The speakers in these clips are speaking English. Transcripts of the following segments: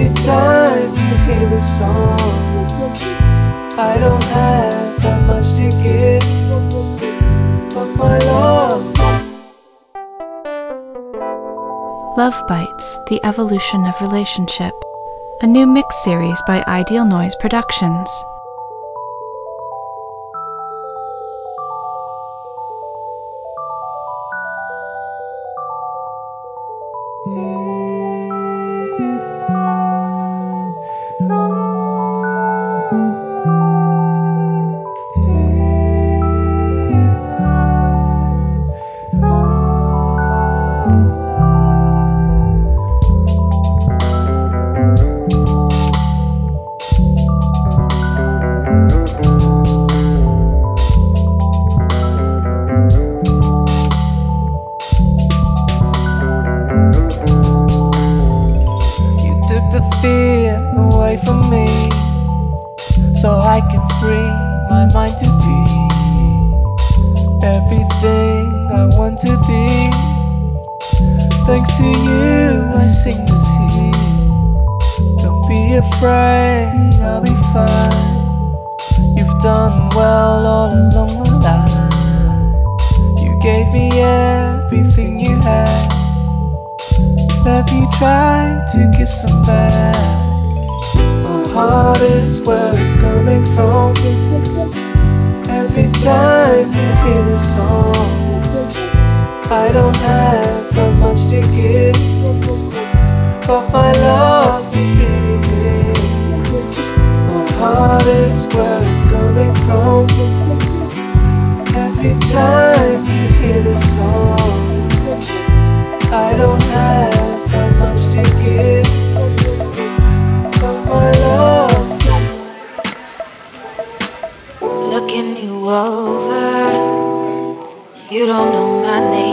Every time you hear song, I don't have that much to give, but my love. LoveBytes The Evolution of Relationship, a new mix series by Ideal Noise Productions. song. I don't have as much to give, but my love is really big. My heart is where it's coming from. Every time you hear the song, I don't have much to give. You don't know my name.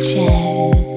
解。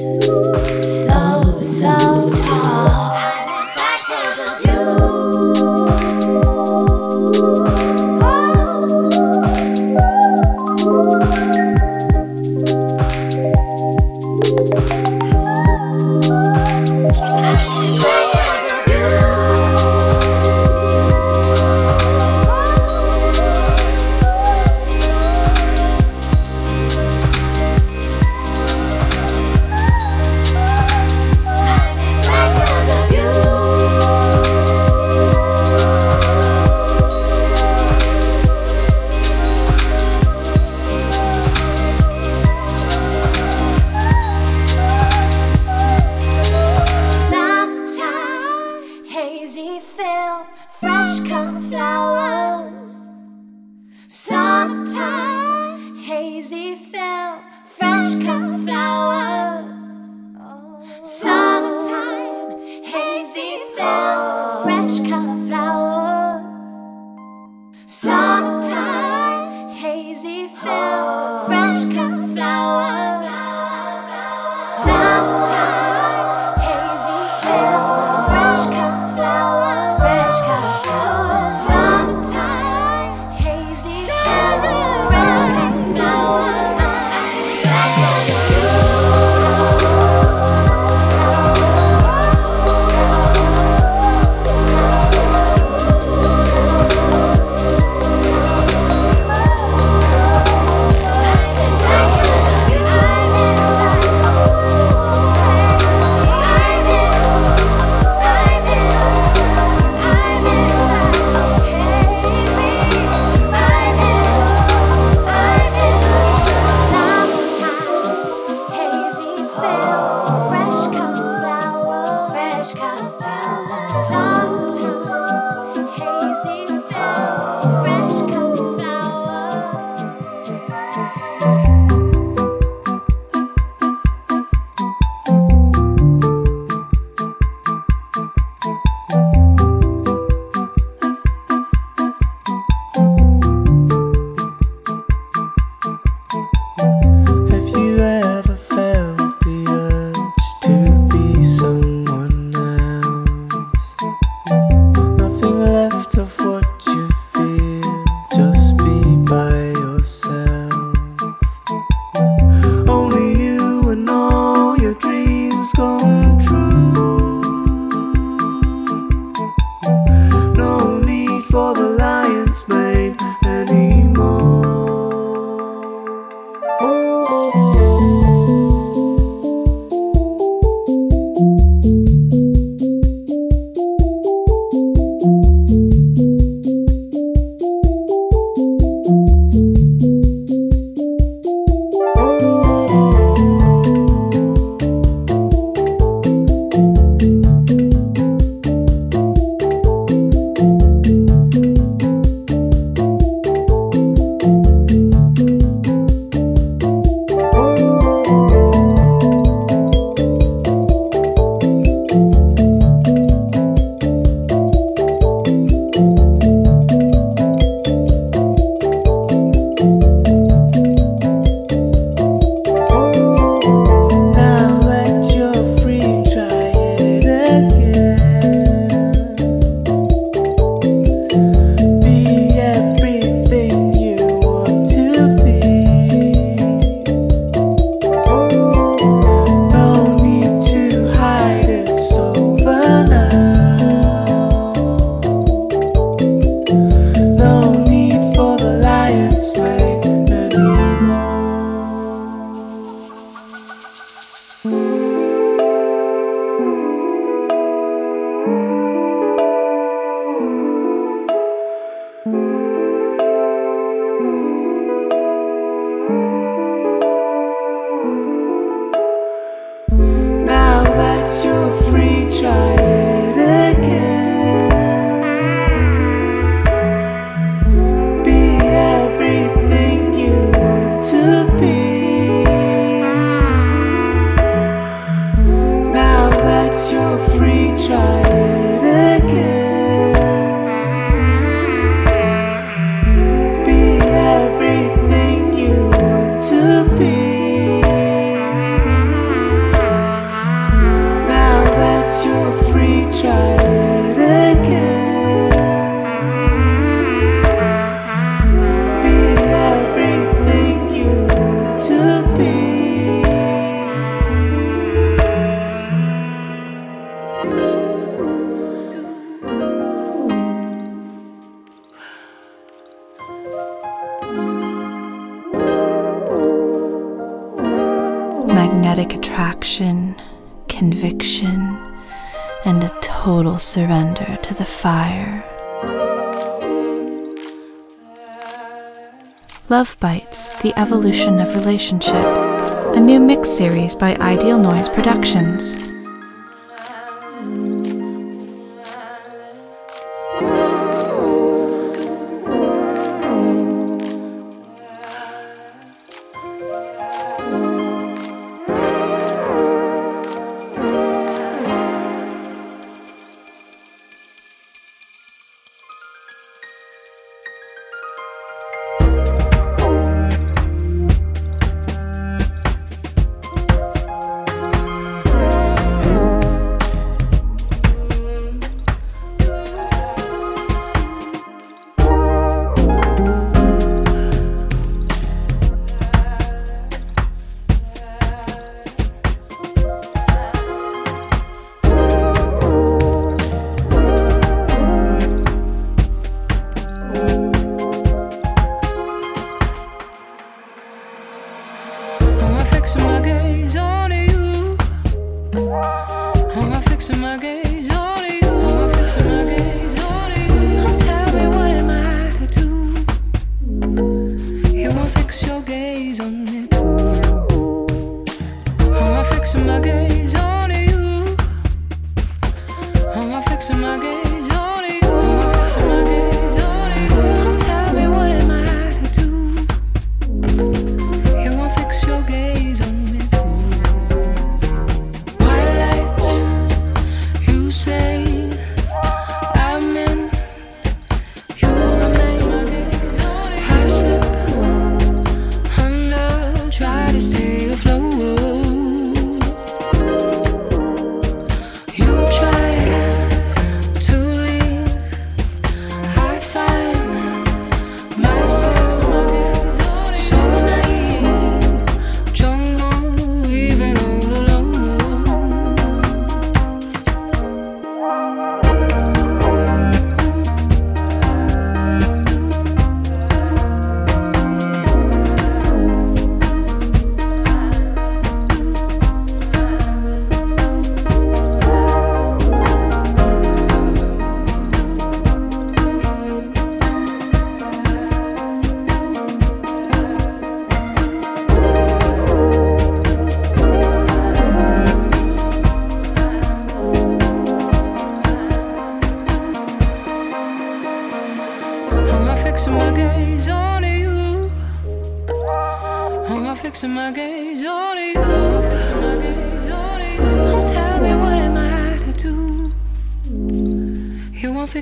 LoveBytes The Evolution of Relationship, a new mix series by Ideal Noise Productions.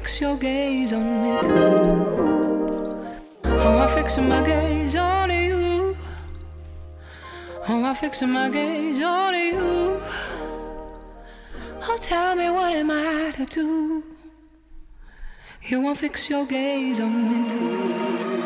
fix your gaze on me too. Oh, I'm fixing my gaze on you. Oh, I'm fixing my gaze on you. Oh, tell me what am I to do? You won't fix your gaze on me too.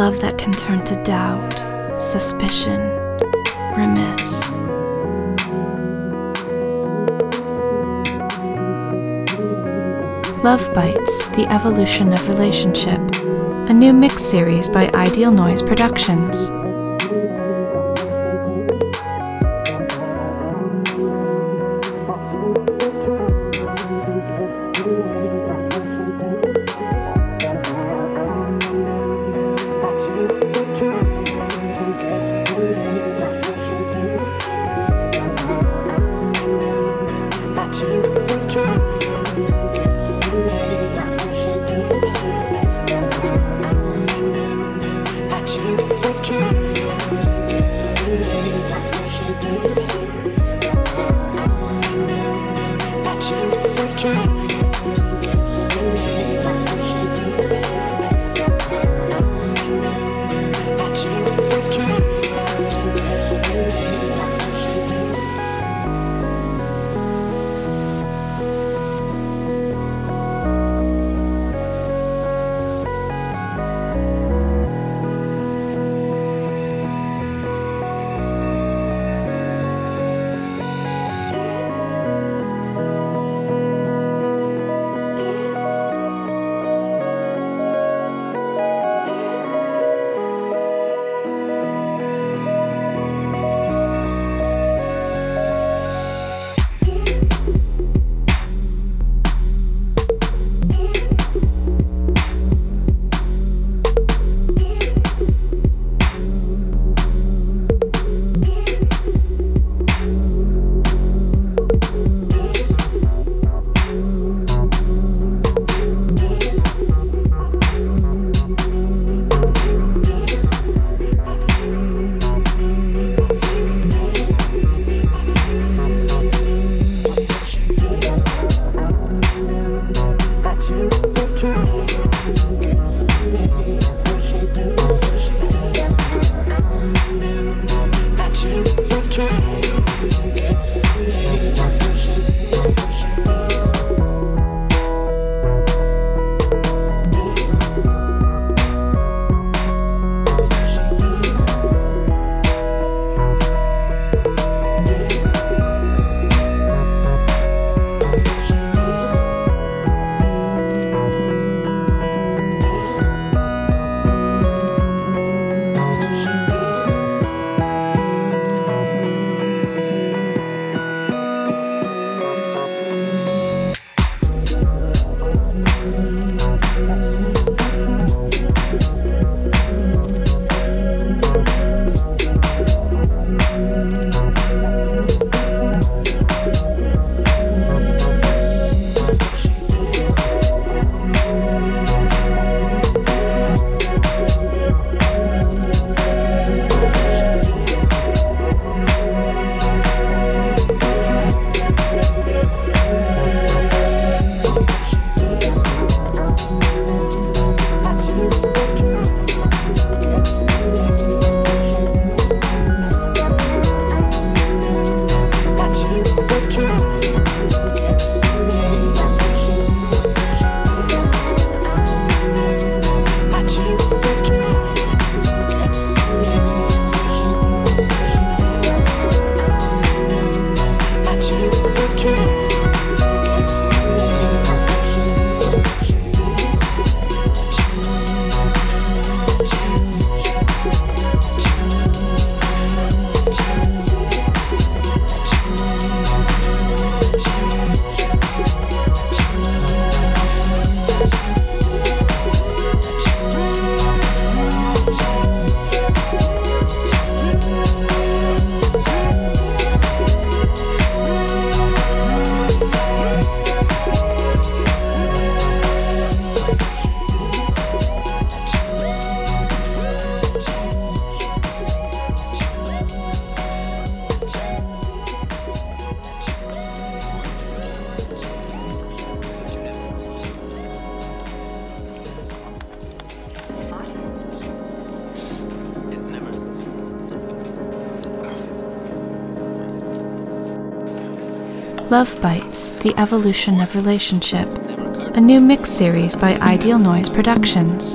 Love that can turn to doubt, suspicion, remiss. LoveBytes The Evolution of Relationship, a new mix series by Ideal Noise Productions. LoveBytes The Evolution of Relationship, a new mix series by Ideal Noise Productions.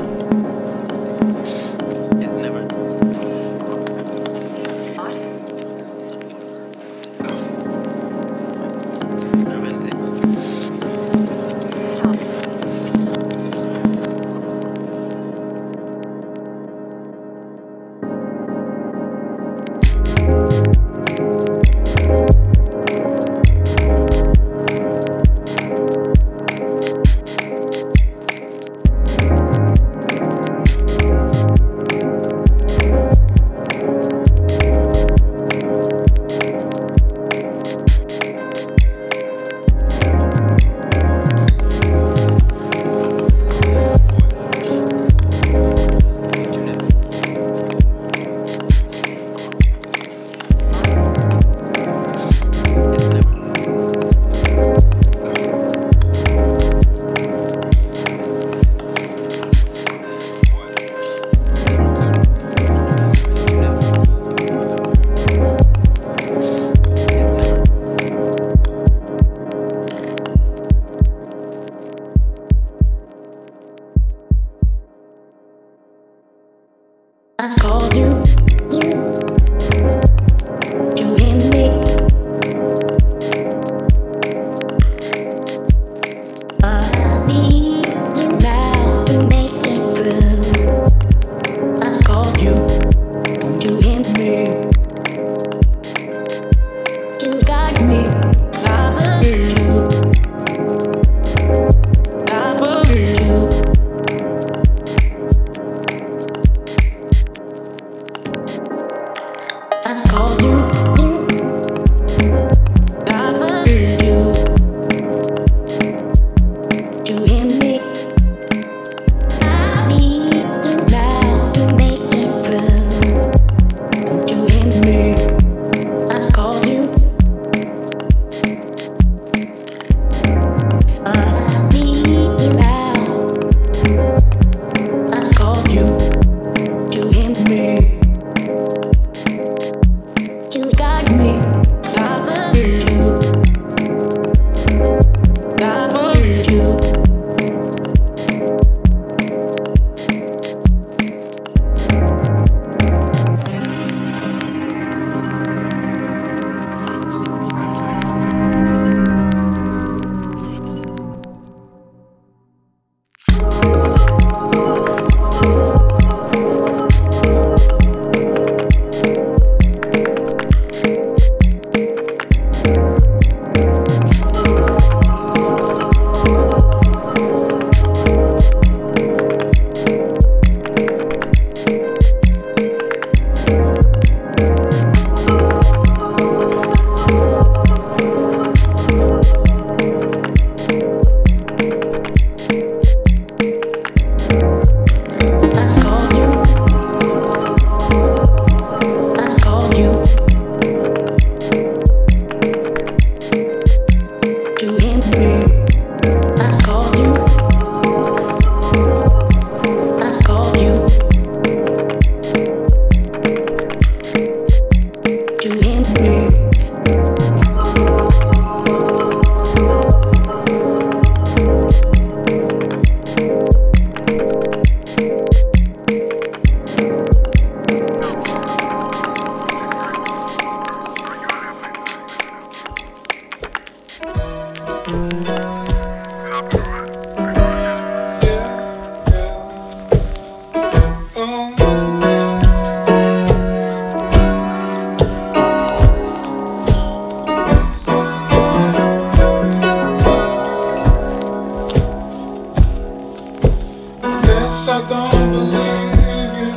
I don't believe you,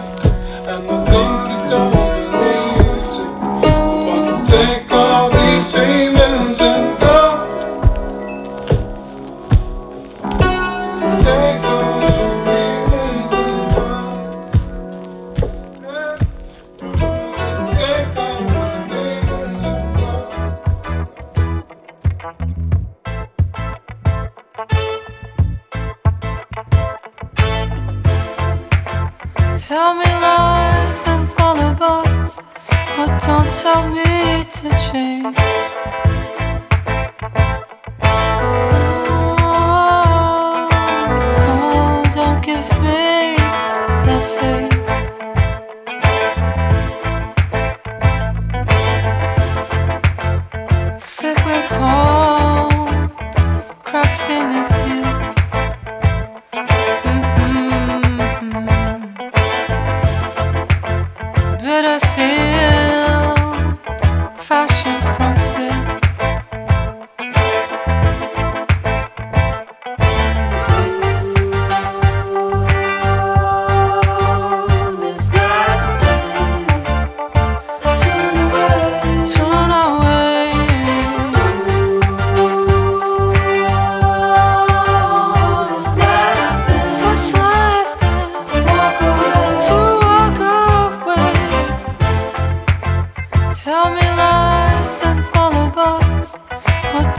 and I think you don't believe too. So why do we take all these things?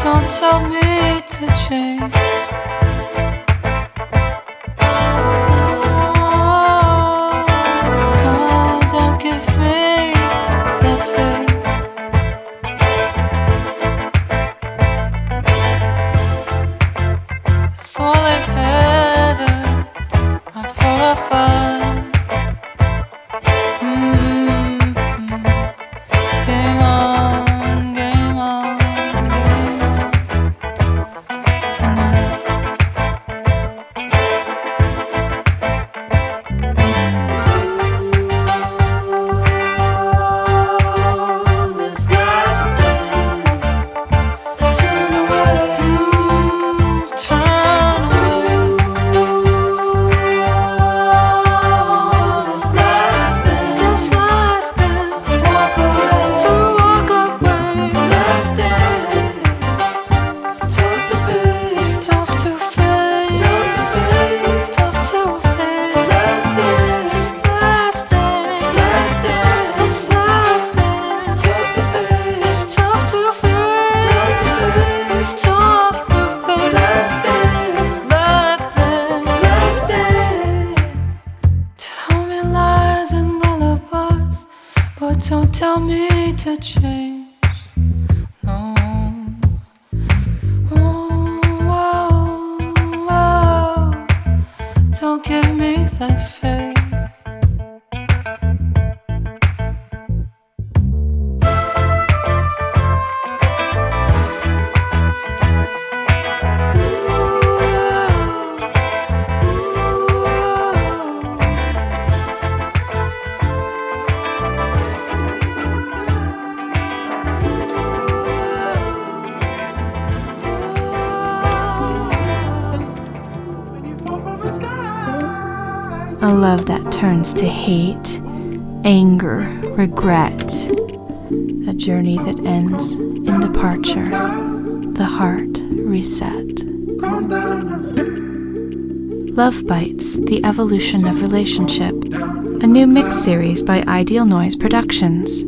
Don't tell me to change. Hate, anger, regret. A journey that ends in departure, the heart reset. LoveBytes, The Evolution of Relationship, a new mix series by Ideal Noise Productions.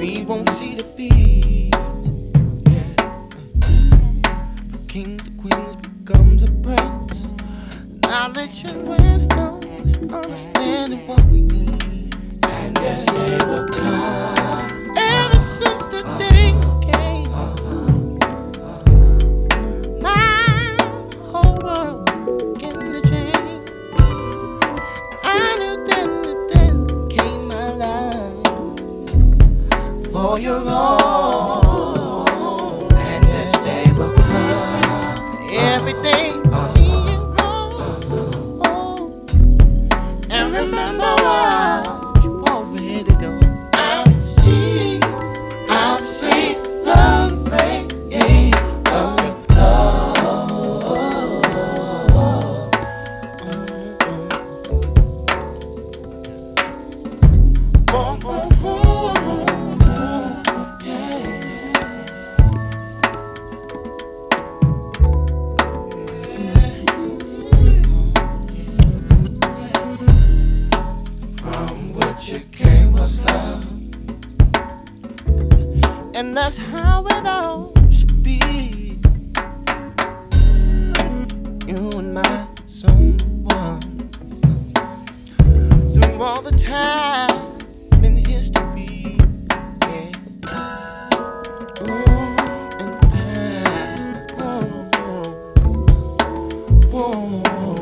we won't see defeat. Yeah. From kings to queens becomes a prince. Knowledge and wisdom is understanding what we need. And that's whoa.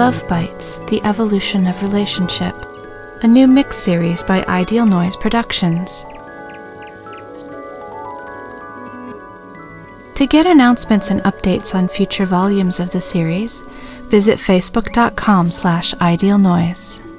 LoveBytes The Evolution of Relationship, a new mix series by Ideal Noise Productions. To get announcements and updates on future volumes of the series, visit facebook.com slash idealnoise.